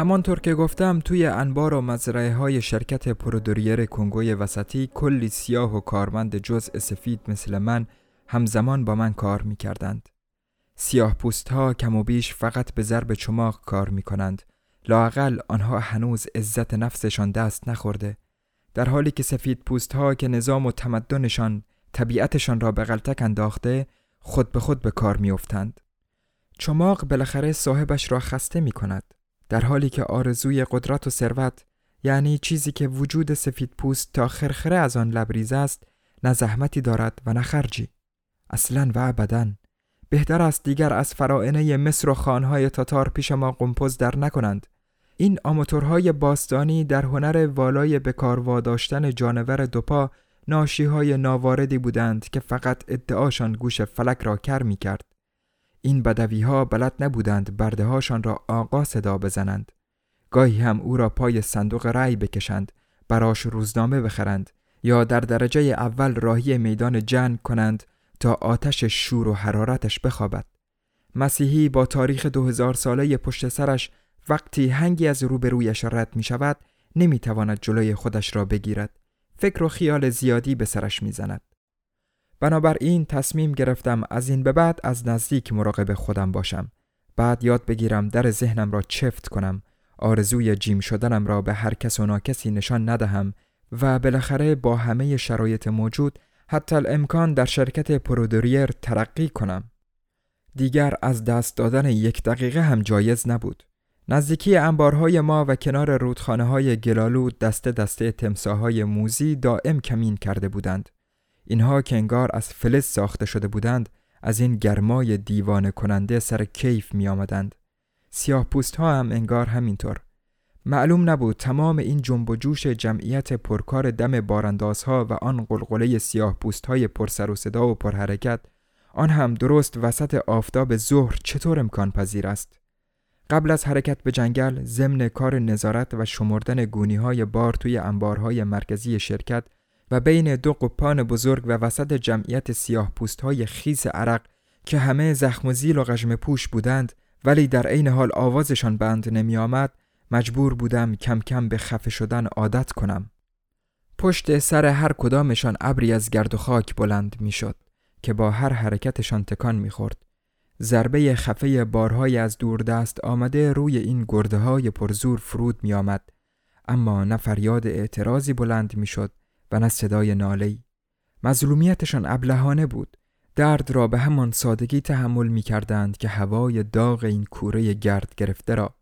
همانطور که گفتم توی انبار و مزرعه های شرکت پرودوریر کنگوی وسطی کلی سیاه و کارمند جزء سفید مثل من همزمان با من کار می کردند. سیاه پوست ها کم و بیش فقط به ضرب چماق کار می کنند. لاقل آنها هنوز عزت نفسشان دست نخورده. در حالی که سفید پوست ها که نظام و تمدنشان طبیعتشان را به غلطک انداخته خود به خود به کار می افتند. چماق بالاخره صاحبش را خسته می کند. در حالی که آرزوی قدرت و ثروت یعنی چیزی که وجود سفید پوست تا خرخره از آن لبریز است نه زحمتی دارد و نه خرجی. اصلا و ابدا بهتر است دیگر از فرائنه مصر و خانهای تاتار پیش ما قمپز در نکنند این آماتورهای باستانی در هنر والای بکار واداشتن جانور دوپا ناشی های ناواردی بودند که فقط ادعاشان گوش فلک را کر می کرد. این بدوی ها بلد نبودند برده هاشان را آقا صدا بزنند. گاهی هم او را پای صندوق رأی بکشند براش روزنامه بخرند یا در درجه اول راهی میدان جنگ کنند تا آتش شور و حرارتش بخوابد مسیحی با تاریخ دو هزار ساله پشت سرش وقتی هنگی از روبرویش رد می شود نمی تواند جلوی خودش را بگیرد فکر و خیال زیادی به سرش می زند. بنابراین تصمیم گرفتم از این به بعد از نزدیک مراقب خودم باشم بعد یاد بگیرم در ذهنم را چفت کنم آرزوی جیم شدنم را به هر کس و ناکسی نشان ندهم و بالاخره با همه شرایط موجود حتی الامکان در شرکت پرودوریر ترقی کنم. دیگر از دست دادن یک دقیقه هم جایز نبود. نزدیکی انبارهای ما و کنار رودخانه های گلالود دست دسته تمساهای موزی دائم کمین کرده بودند. اینها که انگار از فلز ساخته شده بودند از این گرمای دیوانه کننده سر کیف می آمدند. سیاه پوست ها هم انگار همینطور. معلوم نبود تمام این جنب و جوش جمعیت پرکار دم باراندازها و آن قلقله سیاه پوست های پرسر و صدا و پرحرکت آن هم درست وسط آفتاب ظهر چطور امکان پذیر است قبل از حرکت به جنگل ضمن کار نظارت و شمردن گونی های بار توی انبارهای مرکزی شرکت و بین دو قپان بزرگ و وسط جمعیت سیاه پوست های خیس عرق که همه زخم و زیل و غجم پوش بودند ولی در عین حال آوازشان بند نمی آمد مجبور بودم کم کم به خفه شدن عادت کنم. پشت سر هر کدامشان ابری از گرد و خاک بلند می‌شد که با هر حرکتشان تکان می‌خورد. ضربه خفه بارهای از دور دست آمده روی این گرده های پرزور فرود می آمد. اما نه فریاد اعتراضی بلند می‌شد و نه صدای نالهی. مظلومیتشان ابلهانه بود. درد را به همان سادگی تحمل می کردند که هوای داغ این کوره گرد گرفته را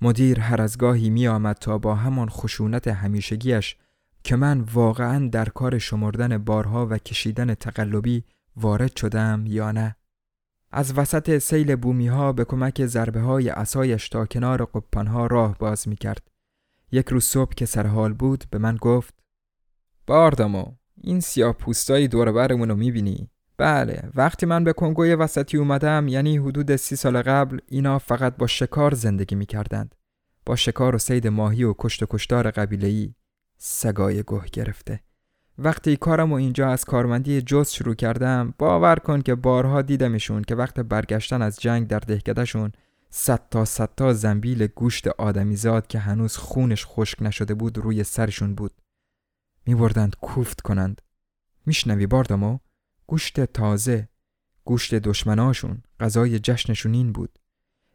مدیر هر از گاهی می آمد تا با همان خشونت همیشگیش که من واقعا در کار شمردن بارها و کشیدن تقلبی وارد شدم یا نه از وسط سیل بومی ها به کمک ضربه های اسایش تا کنار قپانها راه باز می کرد. یک روز صبح که سرحال بود به من گفت باردامو این سیاه پوستای دور برمون رو می‌بینی. بله وقتی من به کنگوی وسطی اومدم یعنی حدود سی سال قبل اینا فقط با شکار زندگی می‌کردند. با شکار و سید ماهی و کشت و کشتار قبیله‌ای. سگای گوه گرفته. وقتی کارم و اینجا از کارمندی جز شروع کردم باور کن که بارها دیدمشون که وقت برگشتن از جنگ در دهکدهشون صد تا صد تا زنبیل گوشت آدمیزاد که هنوز خونش خشک نشده بود روی سرشون بود. می بردند کوفت کنند. میشنوی باردامو گوشت تازه گوشت دشمناشون غذای جشنشون این بود.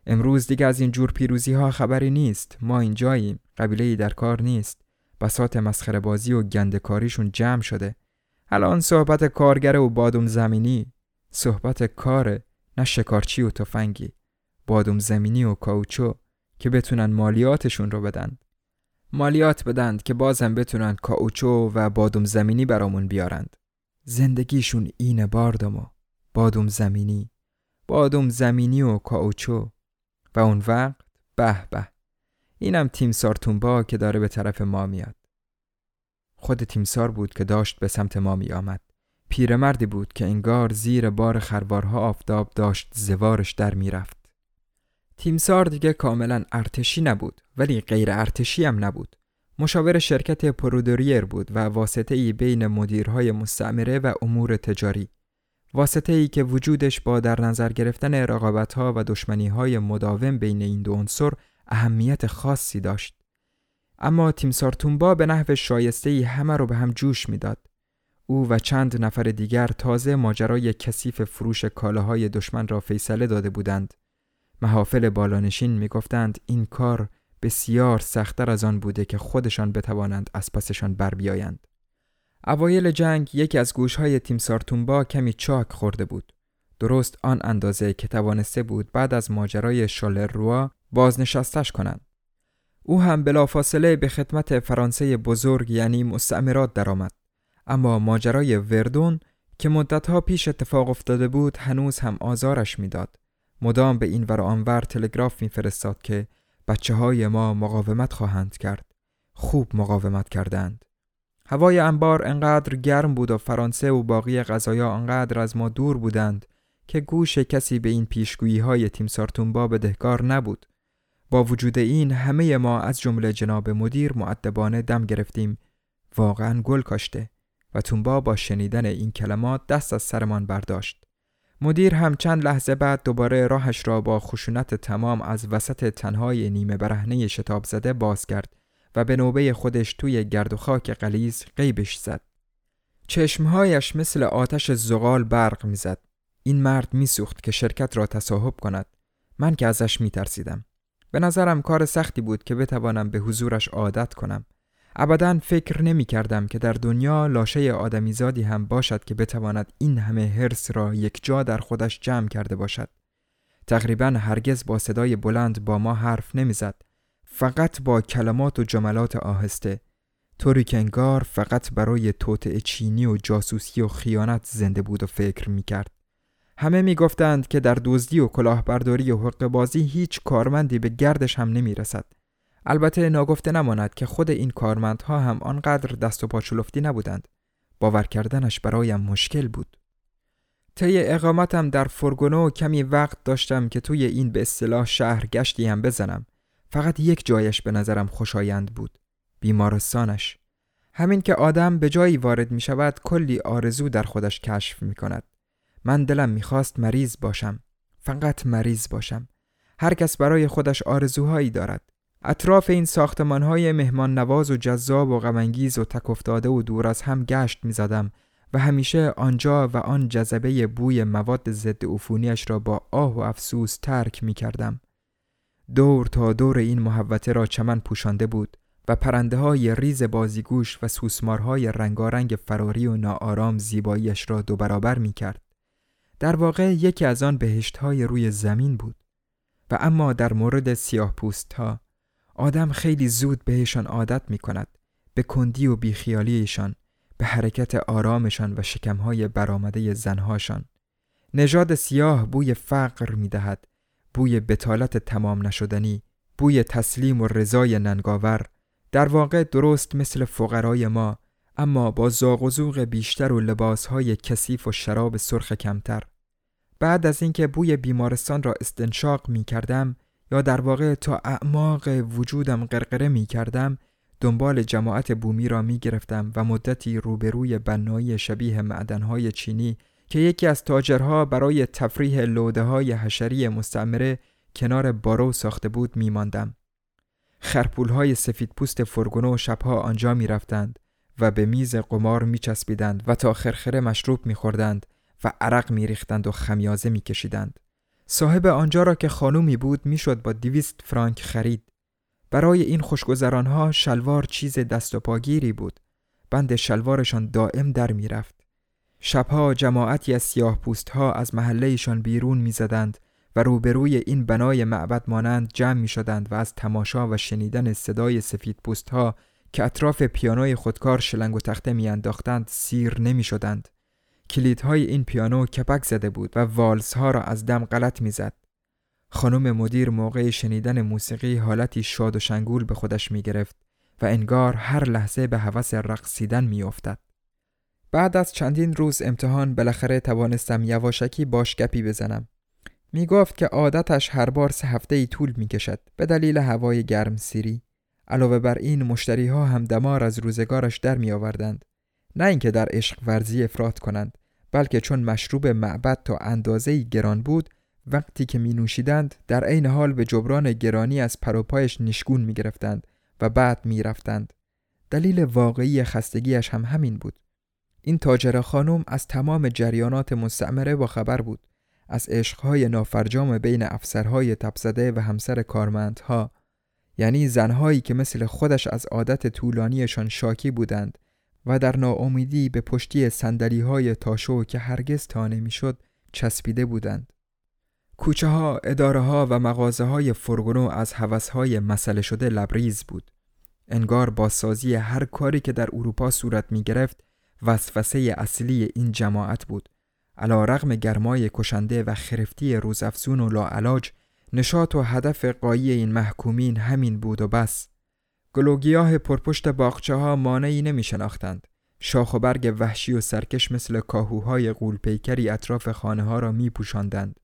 امروز دیگه از این جور پیروزی ها خبری نیست. ما اینجاییم. قبیله در کار نیست. بسات مسخره بازی و گندکاریشون جمع شده. الان صحبت کارگر و بادوم زمینی. صحبت کاره نه شکارچی و تفنگی. بادوم زمینی و کاوچو که بتونن مالیاتشون رو بدن. مالیات بدند که بازم بتونن کاوچو و بادوم زمینی برامون بیارند. زندگیشون اینه باردامو بادوم زمینی. بادوم زمینی و کاوچو. و اون وقت به به. اینم تیمسار تونبا که داره به طرف ما میاد. خود تیمسار بود که داشت به سمت ما می آمد پیرمردی بود که انگار زیر بار خروارها آفتاب داشت زوارش در می‌رفت. تیمسار دیگه کاملا ارتشی نبود ولی غیر ارتشی هم نبود. مشاور شرکت پرودوریر بود و واسطه ای بین مدیرهای مستعمره و امور تجاری. واسطه ای که وجودش با در نظر گرفتن رقابت ها و دشمنی های مداوم بین این دو عنصر اهمیت خاصی داشت. اما تیمسار تومبا به نحو شایسته ای همه رو به هم جوش می‌داد. او و چند نفر دیگر تازه ماجرای کثیف فروش کالاهای دشمن را فیصله داده بودند. محافل بالانشین می‌گفتند این کار بسیار سختتر از آن بوده که خودشان بتوانند از پسشان بر بیایند. اوایل جنگ یکی از گوشهای تیمسار تومبا کمی چاک خورده بود. درست آن اندازه که توانسته بود بعد از ماجرای شالر روا بازنشستش کنند. او هم بلافاصله به خدمت فرانسه بزرگ یعنی مستعمرات درآمد. اما ماجرای وردون که مدتها پیش اتفاق افتاده بود هنوز هم آزارش می‌داد. مدام به این ور آنور تلگراف میفرستاد که بچه های ما مقاومت خواهند کرد. خوب مقاومت کردند. هوای انبار انقدر گرم بود و فرانسه و باقی غذایا انقدر از ما دور بودند که گوش کسی به این پیشگویی های تیمسار تومبا بدهکار نبود. با وجود این همه ما از جمله جناب مدیر معدبانه دم گرفتیم واقعا گل کاشته و تومبا با شنیدن این کلمات دست از سرمان برداشت. مدیر هم چند لحظه بعد دوباره راهش را با خشونت تمام از وسط تنهای نیمه برهنه شتاب زده باز کرد و به نوبه خودش توی گرد و خاک قلیز غیبش زد. چشمهایش مثل آتش زغال برق می‌زد. این مرد میسوخت که شرکت را تصاحب کند. من که ازش میترسیدم. به نظرم کار سختی بود که بتوانم به حضورش عادت کنم. ابدا فکر نمی کردم که در دنیا لاشه آدمیزادی هم باشد که بتواند این همه هرس را یک جا در خودش جمع کرده باشد. تقریبا هرگز با صدای بلند با ما حرف نمی‌زد. فقط با کلمات و جملات آهسته. طوری که انگار فقط برای توطعه چینی و جاسوسی و خیانت زنده بود و فکر می کرد. همه می گفتند که در دزدی و کلاهبرداری و حق بازی هیچ کارمندی به گردش هم نمی رسد. البته ناگفته نماند که خود این کارمندها هم آنقدر دست و پاچولفتی نبودند. باور کردنش برایم مشکل بود. طی اقامتم در فرگونو کمی وقت داشتم که توی این به اصطلاح شهر گشتی هم بزنم. فقط یک جایش به نظرم خوشایند بود. بیمارستانش. همین که آدم به جایی وارد می شود کلی آرزو در خودش کشف می کند. من دلم می‌خواست مریض باشم. فقط مریض باشم. هر کس برای خودش آرزوهایی دارد. اطراف این ساختمان های مهمان نواز و جذاب و غمانگیز و تک افتاده و دور از هم گشت می زدم و همیشه آنجا و آن جذبه بوی مواد ضد عفونیش را با آه و افسوس ترک می کردم. دور تا دور این محوته را چمن پوشانده بود و پرنده های ریز بازیگوش و سوسمارهای رنگارنگ فراری و ناآرام زیباییش را دو برابر می کرد. در واقع یکی از آن بهشت های روی زمین بود و اما در مورد سیاه پوست ها آدم خیلی زود بهشان عادت می کند به کندی و بیخیالیشان به حرکت آرامشان و شکمهای برآمده زنهاشان. نژاد سیاه بوی فقر می دهد بوی بتالت تمام نشدنی بوی تسلیم و رضای ننگاور در واقع درست مثل فقرای ما اما با زاغ و زوغ بیشتر و لباسهای کثیف و شراب سرخ کمتر. بعد از اینکه بوی بیمارستان را استنشاق می کردم یا در واقع تا اعماق وجودم قرقره می کردم دنبال جماعت بومی را می گرفتم و مدتی روبروی بنایی شبیه معدنهای چینی که یکی از تاجرها برای تفریح لوده های حشری مستعمره کنار بارو ساخته بود می ماندم. خرپول های سفید پوست فرگونو شبها آنجا می رفتند و به میز قمار می چسبیدند و تا خرخره مشروب می خوردند و عرق می ریختند و خمیازه می کشیدند. صاحب آنجا را که خانومی بود می‌شد با دیویست فرانک خرید. برای این خوشگذرانها شلوار چیز دست و پاگیری بود. بند شلوارشان دائم در می‌رفت. شبها جماعتی از سیاه پوست ها از محلهشان بیرون می‌زدند و روبروی این بنای معبد مانند جمع می شدند و از تماشا و شنیدن صدای سفید پوست ها که اطراف پیانوی خودکار شلنگ و تخته می سیر نمی شدند. کلیدهای این پیانو کپک زده بود و والز ها را از دم غلط می‌زد. خانم مدیر موقع شنیدن موسیقی حالتی شاد و شنگول به خودش می گرفت و انگار هر لحظه به هوس رقصیدن می افتد. بعد از چندین روز امتحان بالاخره توانستم یواشکی باش گپی بزنم. می گفت که عادتش هر بار سه هفته ای طول می کشد به دلیل هوای گرم سیری. علاوه بر این مشتری ها هم دمار از روزگارش در می آوردند. نه اینکه در عشق ورزی افراد کنند بلکه چون مشروب معبد تا اندازه گران بود وقتی که می نوشیدند در عین حال به جبران گرانی از پروپایش نشگون می گرفتند و بعد می رفتند. دلیل واقعی خستگیش هم همین بود. این تاجر خانم از تمام جریانات مستعمره با خبر بود. از عشقهای نافرجام بین افسرهای تبزده و همسر کارمندها یعنی زنهایی که مثل خودش از عادت طولانیشان شاکی بودند و در ناامیدی به پشتی سندلی های تاشو که هرگز تا نمی‌شد چسبیده بودند. کوچه ها، اداره ها و مغازه های فرگونو از حوث های مسئله شده لبریز بود. انگار با سازی هر کاری که در اروپا صورت می گرفت وسوسه اصلی این جماعت بود. علا رغم گرمای کشنده و خرفتی روزافزون و لاعلاج نشاط و هدف قایی این محکومین همین بود و بس. گلوگیاه پرپشت باغچه ها مانعی نمی شناختند. شاخ و برگ وحشی و سرکش مثل کاهوهای قولپیکری اطراف خانه ها را می پوشاندند.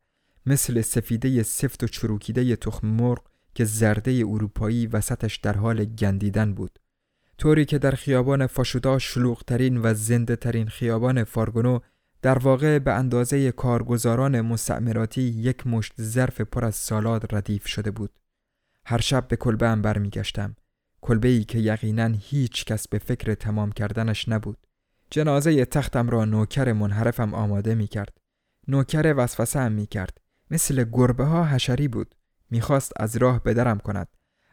مثل سفیده سفت و چروکیده تخم مرغ که زرده اروپایی وسطش در حال گندیدن بود. طوری که در خیابان فاشودا شلوغترین و زنده ترین خیابان فارگونو در واقع به اندازه کارگزاران مستعمراتی یک مشت ظرف پر از سالاد ردیف شده بود. هر شب به کلبه هم برمیگشتم. کلبه ای که یقینا هیچ کس به فکر تمام کردنش نبود. جنازه تختم را نوکر منحرفم آماده می کرد. نوکر وسوسه هم می کرد. مثل گربه ها حشری بود. می‌خواست از راه بدرم کند.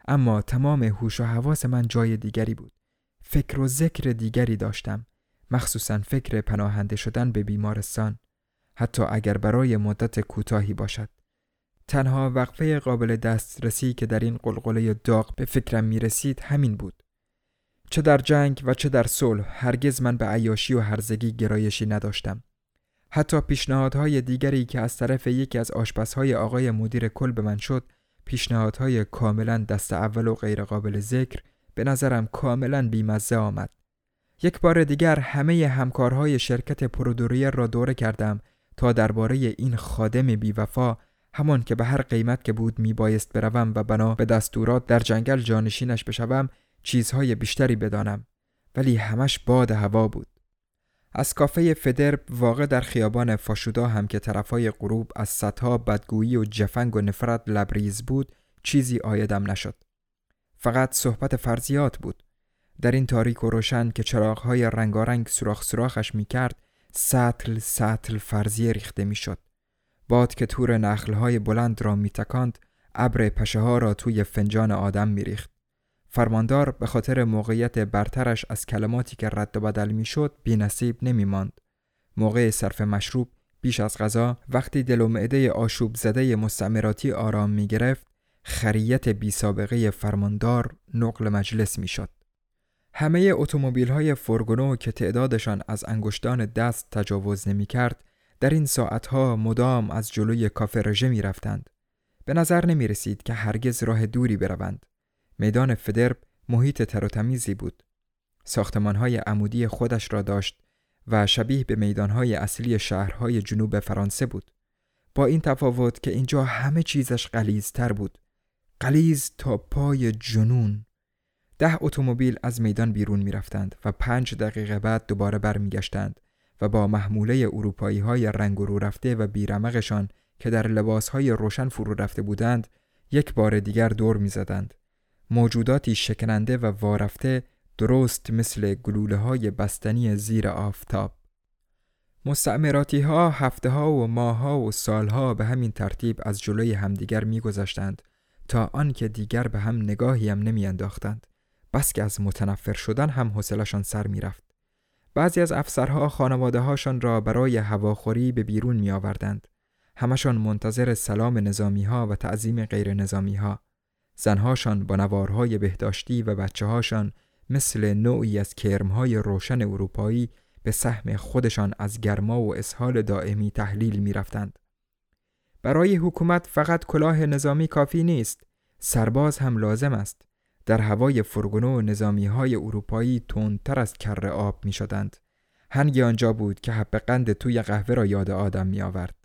اما تمام هوش و حواس من جای دیگری بود. فکر و ذکر دیگری داشتم. مخصوصا فکر پناهنده شدن به بیمارستان. حتی اگر برای مدت کوتاهی باشد. تنها وقفه قابل دسترسی که در این قلقله داغ به فکرم می رسید همین بود. چه در جنگ و چه در صلح هرگز من به عیاشی و هرزگی گرایشی نداشتم. حتی پیشنهادهای دیگری که از طرف یکی از آشپزهای آقای مدیر کل به من شد پیشنهادهای کاملا دست اول و غیرقابل ذکر به نظرم کاملا بیمزه آمد. یک بار دیگر همه همکارهای شرکت پرودوریر را دوره کردم تا درباره این خادم بیوفا همان که به هر قیمت که بود می بایست بروم و بنا به دستورات در جنگل جانشینش بشوم چیزهای بیشتری بدانم. ولی همش باد هوا بود. از کافه فدرب واقع در خیابان فاشودا هم که طرفای غروب از صدها بدگویی و جفنگ و نفرت لبریز بود چیزی آیدم نشد. فقط صحبت فرضیات بود. در این تاریک و روشن که چراغهای رنگارنگ سوراخ سوراخش می کرد سطل سطل فرضیه ریخته می شد باد که تور نخلهای بلند را میتکاند ابر پشه ها را توی فنجان آدم میریخت فرماندار به خاطر موقعیت برترش از کلماتی که رد و بدل می‌شد بی نصیب نمی ماند. موقع صرف مشروب بیش از غذا وقتی دل و معده آشوب زده مستعمراتی آرام می گرفت خریت بی سابقه فرماندار نقل مجلس می شد. همه اتومبیل های که تعدادشان از انگشتان دست تجاوز نمی کرد در این ساعتها مدام از جلوی کافه رژه می رفتند. به نظر نمی رسید که هرگز راه دوری بروند. میدان فدرب محیط تر و تمیزی بود. ساختمانهای عمودی خودش را داشت و شبیه به میدانهای اصلی شهرهای جنوب فرانسه بود. با این تفاوت که اینجا همه چیزش قلیزتر بود. قلیز تا پای جنون. ده اتومبیل از میدان بیرون می رفتند و پنج دقیقه بعد دوباره برمیگشتند و با محموله اروپایی های رنگ رو رفته و بیرمقشان که در لباس های روشن فرو رفته بودند یک بار دیگر دور می زدند. موجوداتی شکننده و وارفته درست مثل گلوله های بستنی زیر آفتاب. مستعمراتی ها هفته ها و ماه ها و سال ها به همین ترتیب از جلوی همدیگر میگذشتند تا آنکه دیگر به هم نگاهی هم نمی انداختند. بس که از متنفر شدن هم حوصلشان سر می رفت. بعضی از افسرها خانواده هاشان را برای هواخوری به بیرون می آوردند. همشان منتظر سلام نظامی ها و تعظیم غیر نظامی ها. زنهاشان با نوارهای بهداشتی و بچه هاشان مثل نوعی از کرمهای روشن اروپایی به سهم خودشان از گرما و اسهال دائمی تحلیل می رفتند. برای حکومت فقط کلاه نظامی کافی نیست، سرباز هم لازم است. در هوای فرگونو نظامی های اروپایی تندتر از کر آب می شدند. هنگی آنجا بود که حب قند توی قهوه را یاد آدم می آورد.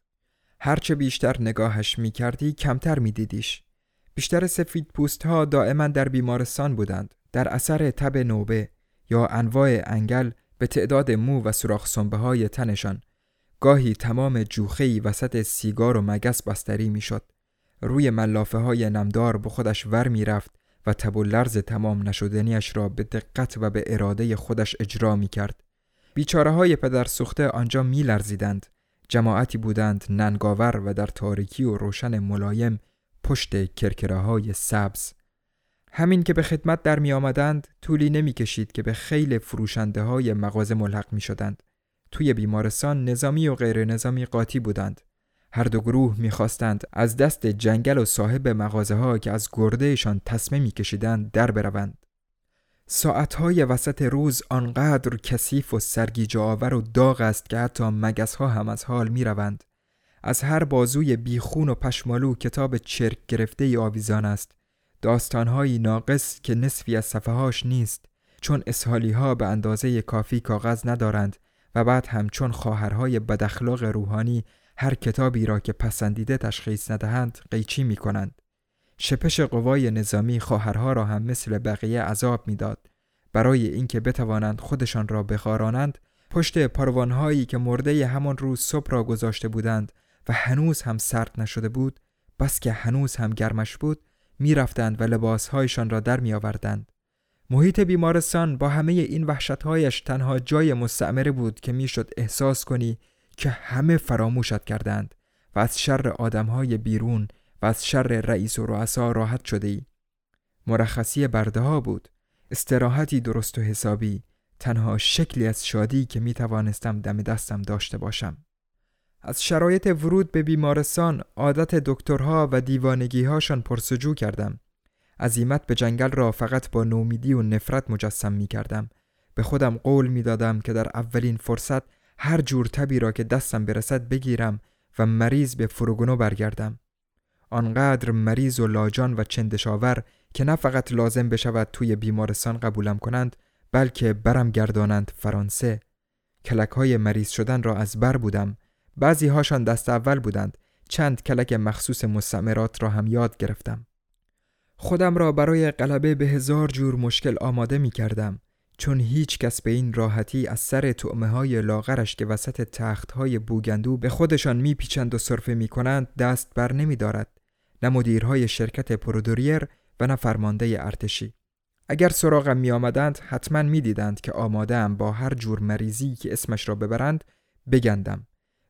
هرچه بیشتر نگاهش می کردی کمتر می دیدیش. بیشتر سفید پوست ها دائما در بیمارستان بودند. در اثر تب نوبه یا انواع انگل به تعداد مو و سراخ سنبه های تنشان گاهی تمام جوخهی وسط سیگار و مگس بستری می‌شد. روی ملافه های نمدار به خودش ور می رفت و تب و لرز تمام نشدنیش را به دقت و به اراده خودش اجرا می کرد. بیچاره های پدر سوخته آنجا می لرزیدند. جماعتی بودند ننگاور و در تاریکی و روشن ملایم پشت کرکره های سبز. همین که به خدمت در می آمدند طولی نمی کشید که به خیل فروشنده های مغازه ملحق می شدند. توی بیمارستان نظامی و غیر نظامی قاطی بودند. هر دو گروه می‌خواستند از دست جنگل و صاحب مغازه ها که از گردهشان تسمه میکشیدند در بروند. ساعتهای وسط روز آنقدر کثیف و سرگیجه آور و داغ است که حتی مگس ها هم از حال می روند. از هر بازوی بیخون و پشمالو کتاب چرک گرفته ای آویزان است. داستانهایی ناقص که نصفی از صفحهاش نیست چون اسحالی ها به اندازه کافی کاغذ ندارند و بعد همچون خواهرهای بداخلاق روحانی هر کتابی را که پسندیده تشخیص ندهند قیچی می کنند. شپش قوای نظامی خواهرها را هم مثل بقیه عذاب می‌داد برای اینکه بتوانند خودشان را بخارانند پشت پاروانهایی که مرده همان روز صبح را گذاشته بودند و هنوز هم سرد نشده بود بس که هنوز هم گرمش بود می‌رفتند و لباسهایشان را در میآوردند محیط بیمارستان با همه این وحشتهایش تنها جای مستعمره بود که می‌شد احساس کنی که همه فراموشت کردند و از شر آدمهای بیرون و از شر رئیس و رؤسا راحت شده ای. مرخصی برده ها بود. استراحتی درست و حسابی. تنها شکلی از شادی که می توانستم دم دستم داشته باشم. از شرایط ورود به بیمارستان عادت دکترها و دیوانگی هاشان پرسجو کردم. عزیمت به جنگل را فقط با نومیدی و نفرت مجسم می کردم به خودم قول می دادم که در اولین فرصت هر جور تبی را که دستم برسد بگیرم و مریض به فرگونو برگردم. آنقدر مریض و لاجان و چندشاور که نه فقط لازم بشود توی بیمارستان قبولم کنند بلکه برم گردانند فرانسه. کلک های مریض شدن را از بر بودم. بعضی هاشان دست اول بودند. چند کلک مخصوص مستعمرات را هم یاد گرفتم. خودم را برای غلبه به هزار جور مشکل آماده می کردم چون هیچ کس به این راحتی از سر تعمه های لاغرش که وسط تخت های بوگندو به خودشان میپیچند و صرفه می کنند دست بر نمی دارد نه مدیرهای شرکت پرودوریر و نه فرمانده ارتشی. اگر سراغم می آمدند حتما می دیدند که آماده با هر جور مریضی که اسمش را ببرند بگندم.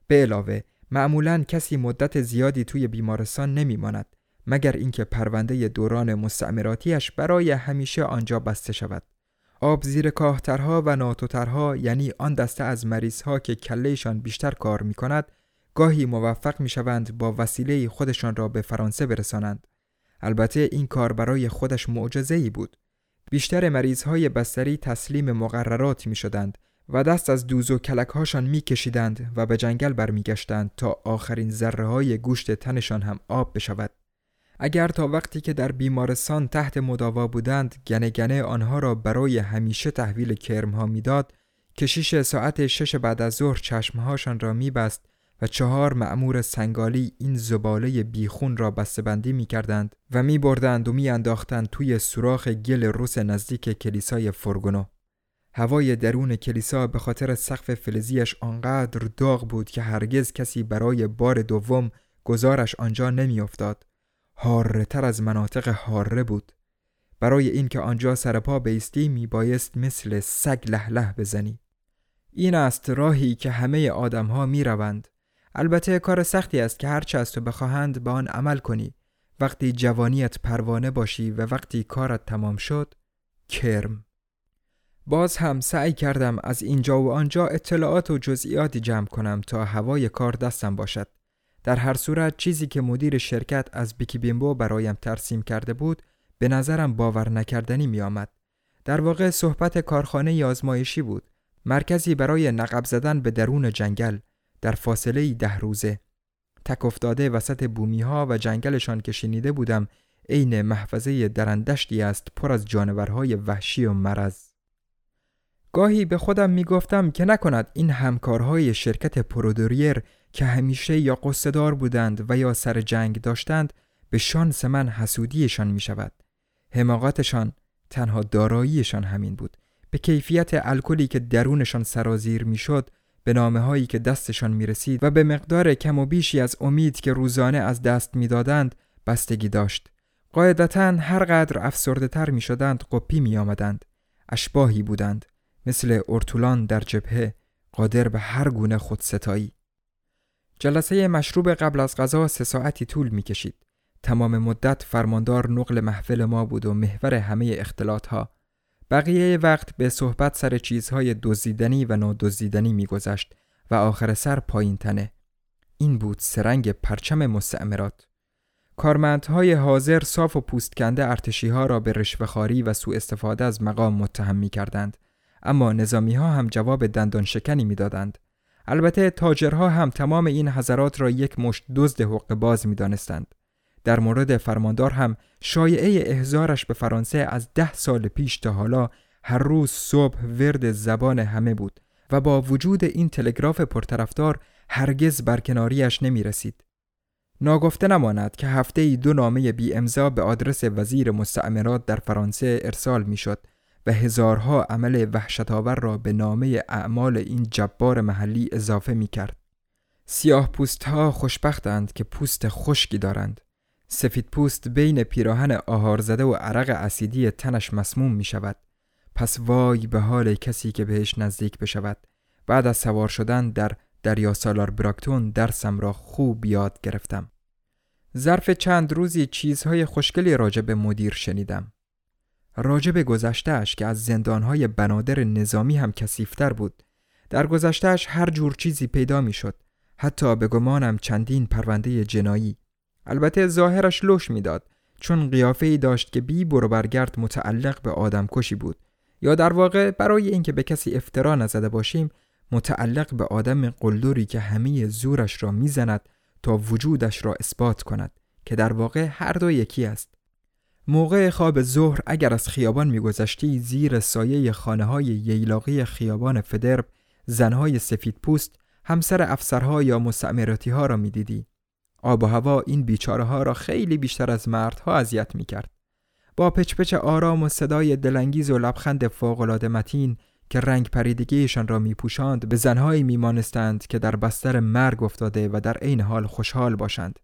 به علاوه معمولا کسی مدت زیادی توی بیمارستان نمی ماند مگر اینکه پرونده دوران مستعمراتیش برای همیشه آنجا بسته شود. آب زیر کاهترها و ناتوترها یعنی آن دسته از مریضها که کلهشان بیشتر کار می کند گاهی موفق می شوند با وسیله خودشان را به فرانسه برسانند. البته این کار برای خودش معجزه بود. بیشتر مریضهای بستری تسلیم مقررات می شدند و دست از دوز و کلک هاشان می کشیدند و به جنگل برمیگشتند تا آخرین ذره های گوشت تنشان هم آب بشود. اگر تا وقتی که در بیمارستان تحت مداوا بودند گنه گنه آنها را برای همیشه تحویل کرم ها می‌داد کشیش ساعت شش بعد از ظهر چشمهاشان را میبست و چهار معمور سنگالی این زباله بیخون را بسته‌بندی می کردند و می بردند و می انداختند توی سوراخ گل روس نزدیک کلیسای فرگونو. هوای درون کلیسا به خاطر سقف فلزیش آنقدر داغ بود که هرگز کسی برای بار دوم گزارش آنجا نمیافتاد. هاره تر از مناطق هاره بود. برای اینکه آنجا سرپا بیستی می بایست مثل سگ له له بزنی. این است راهی که همه آدم ها می روند. البته کار سختی است که هرچه از تو بخواهند به آن عمل کنی. وقتی جوانیت پروانه باشی و وقتی کارت تمام شد کرم. باز هم سعی کردم از اینجا و آنجا اطلاعات و جزئیاتی جمع کنم تا هوای کار دستم باشد. در هر صورت چیزی که مدیر شرکت از بیکی بیمبو برایم ترسیم کرده بود به نظرم باور نکردنی می آمد. در واقع صحبت کارخانه آزمایشی بود. مرکزی برای نقب زدن به درون جنگل در فاصله ده روزه. تک افتاده وسط بومی ها و جنگلشان که شنیده بودم عین محفظه درندشتی است پر از جانورهای وحشی و مرض. گاهی به خودم می گفتم که نکند این همکارهای شرکت پرودوریر که همیشه یا قصدار بودند و یا سر جنگ داشتند به شانس من حسودیشان می شود. حماقتشان تنها داراییشان همین بود. به کیفیت الکلی که درونشان سرازیر می‌شد به نامه هایی که دستشان می رسید و به مقدار کم و بیشی از امید که روزانه از دست می‌دادند بستگی داشت. قاعدتا هر قدر افسرده تر می شدند قپی می آمدند. اشباهی بودند. مثل ارتولان در جبهه قادر به هر گونه خودستایی. جلسه مشروب قبل از غذا سه ساعتی طول می کشید. تمام مدت فرماندار نقل محفل ما بود و محور همه اختلاط ها. بقیه وقت به صحبت سر چیزهای دزدیدنی و نادزدیدنی میگذشت و آخر سر پایین تنه. این بود سرنگ پرچم مستعمرات. کارمندهای حاضر صاف و پوستکنده ارتشی ها را به رشوهخواری و سوء استفاده از مقام متهم می کردند. اما نظامی ها هم جواب دندان شکنی می‌دادند. البته تاجرها هم تمام این حضرات را یک مشت دزد حق باز می دانستند. در مورد فرماندار هم شایعه احزارش به فرانسه از ده سال پیش تا حالا هر روز صبح ورد زبان همه بود و با وجود این تلگراف پرطرفدار هرگز برکناریش نمی رسید. ناگفته نماند که هفته ای دو نامه بی امضا به آدرس وزیر مستعمرات در فرانسه ارسال می شد و هزارها عمل وحشتاور را به نامه اعمال این جبار محلی اضافه می کرد. سیاه پوست ها خوشبختند که پوست خشکی دارند. سفید پوست بین پیراهن آهار زده و عرق اسیدی تنش مسموم می شود. پس وای به حال کسی که بهش نزدیک بشود. بعد از سوار شدن در دریا سالار براکتون درسم را خوب یاد گرفتم. ظرف چند روزی چیزهای خوشگلی راجع به مدیر شنیدم. راجع به گذشتهش که از زندانهای بنادر نظامی هم کسیفتر بود. در گذشتهش هر جور چیزی پیدا می شد. حتی به گمانم چندین پرونده جنایی. البته ظاهرش لوش می‌داد چون قیافه ای داشت که بی برو برگرد متعلق به آدم کشی بود یا در واقع برای اینکه به کسی افترا نزده باشیم متعلق به آدم قلدری که همه زورش را می‌زند تا وجودش را اثبات کند که در واقع هر دو یکی است موقع خواب ظهر اگر از خیابان میگذشتی زیر سایه خانه های ییلاقی خیابان فدرب زنهای سفید پوست همسر افسرها یا مستعمراتی ها را می‌دیدی آب و هوا این بیچاره ها را خیلی بیشتر از مردها اذیت می کرد. با پچ آرام و صدای دلانگیز و لبخند فوقالعاده متین که رنگ پریدگیشان را می پوشاند به زنهایی می مانستند که در بستر مرگ افتاده و در عین حال خوشحال باشند.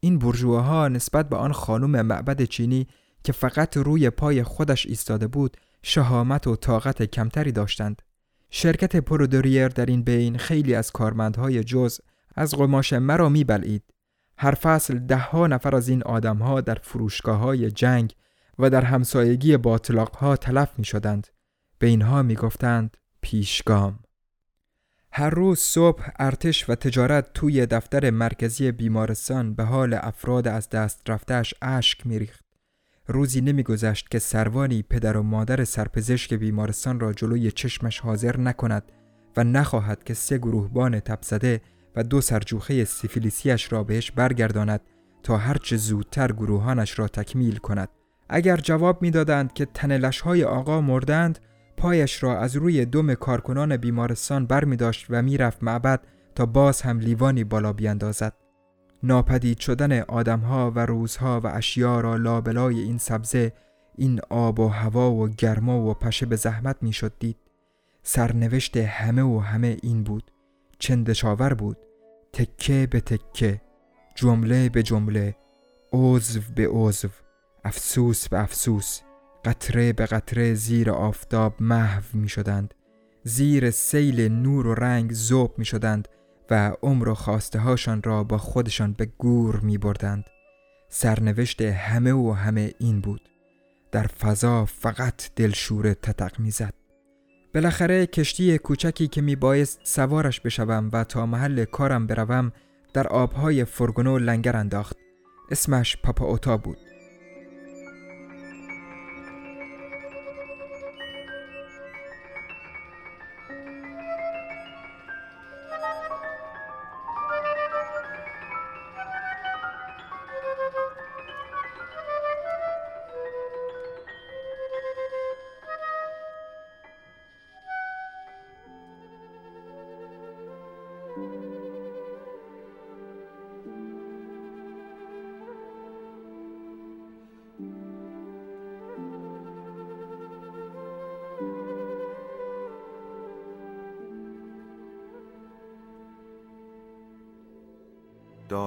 این برجوها نسبت به آن خانم معبد چینی که فقط روی پای خودش ایستاده بود شهامت و طاقت کمتری داشتند. شرکت پرودوریر در این بین خیلی از کارمندهای جز از قماش مرا میبلعید هر فصل دهها نفر از این آدمها در فروشگاه های جنگ و در همسایگی باطلاق ها تلف می شدند. به اینها می گفتند پیشگام. هر روز صبح ارتش و تجارت توی دفتر مرکزی بیمارستان به حال افراد از دست رفتهش اشک ریخت. روزی نمیگذشت که سروانی پدر و مادر سرپزشک بیمارستان را جلوی چشمش حاضر نکند و نخواهد که سه گروهبان تبزده و دو سرجوخه سیفیلیسیش را بهش برگرداند تا هرچه زودتر گروهانش را تکمیل کند اگر جواب می‌دادند که تنلشهای آقا مردند پایش را از روی دم کارکنان بیمارستان بر می داشت و می‌رفت معبد تا باز هم لیوانی بالا بیندازد. ناپدید شدن آدمها و روزها و اشیا را لابلای این سبزه این آب و هوا و گرما و پشه به زحمت می شد دید. سرنوشت همه و همه این بود. چندشاور بود. تکه به تکه جمله به جمله عضو به عضو افسوس به افسوس. قطره به قطره زیر آفتاب محو می شدند زیر سیل نور و رنگ زوب می شدند و عمر و خواسته هاشان را با خودشان به گور می بردند سرنوشت همه و همه این بود. در فضا فقط دلشور تتق می‌زد. بالاخره کشتی کوچکی که می بایست سوارش بشوم و تا محل کارم بروم در آبهای فرگونو لنگر انداخت. اسمش پاپا اوتا بود.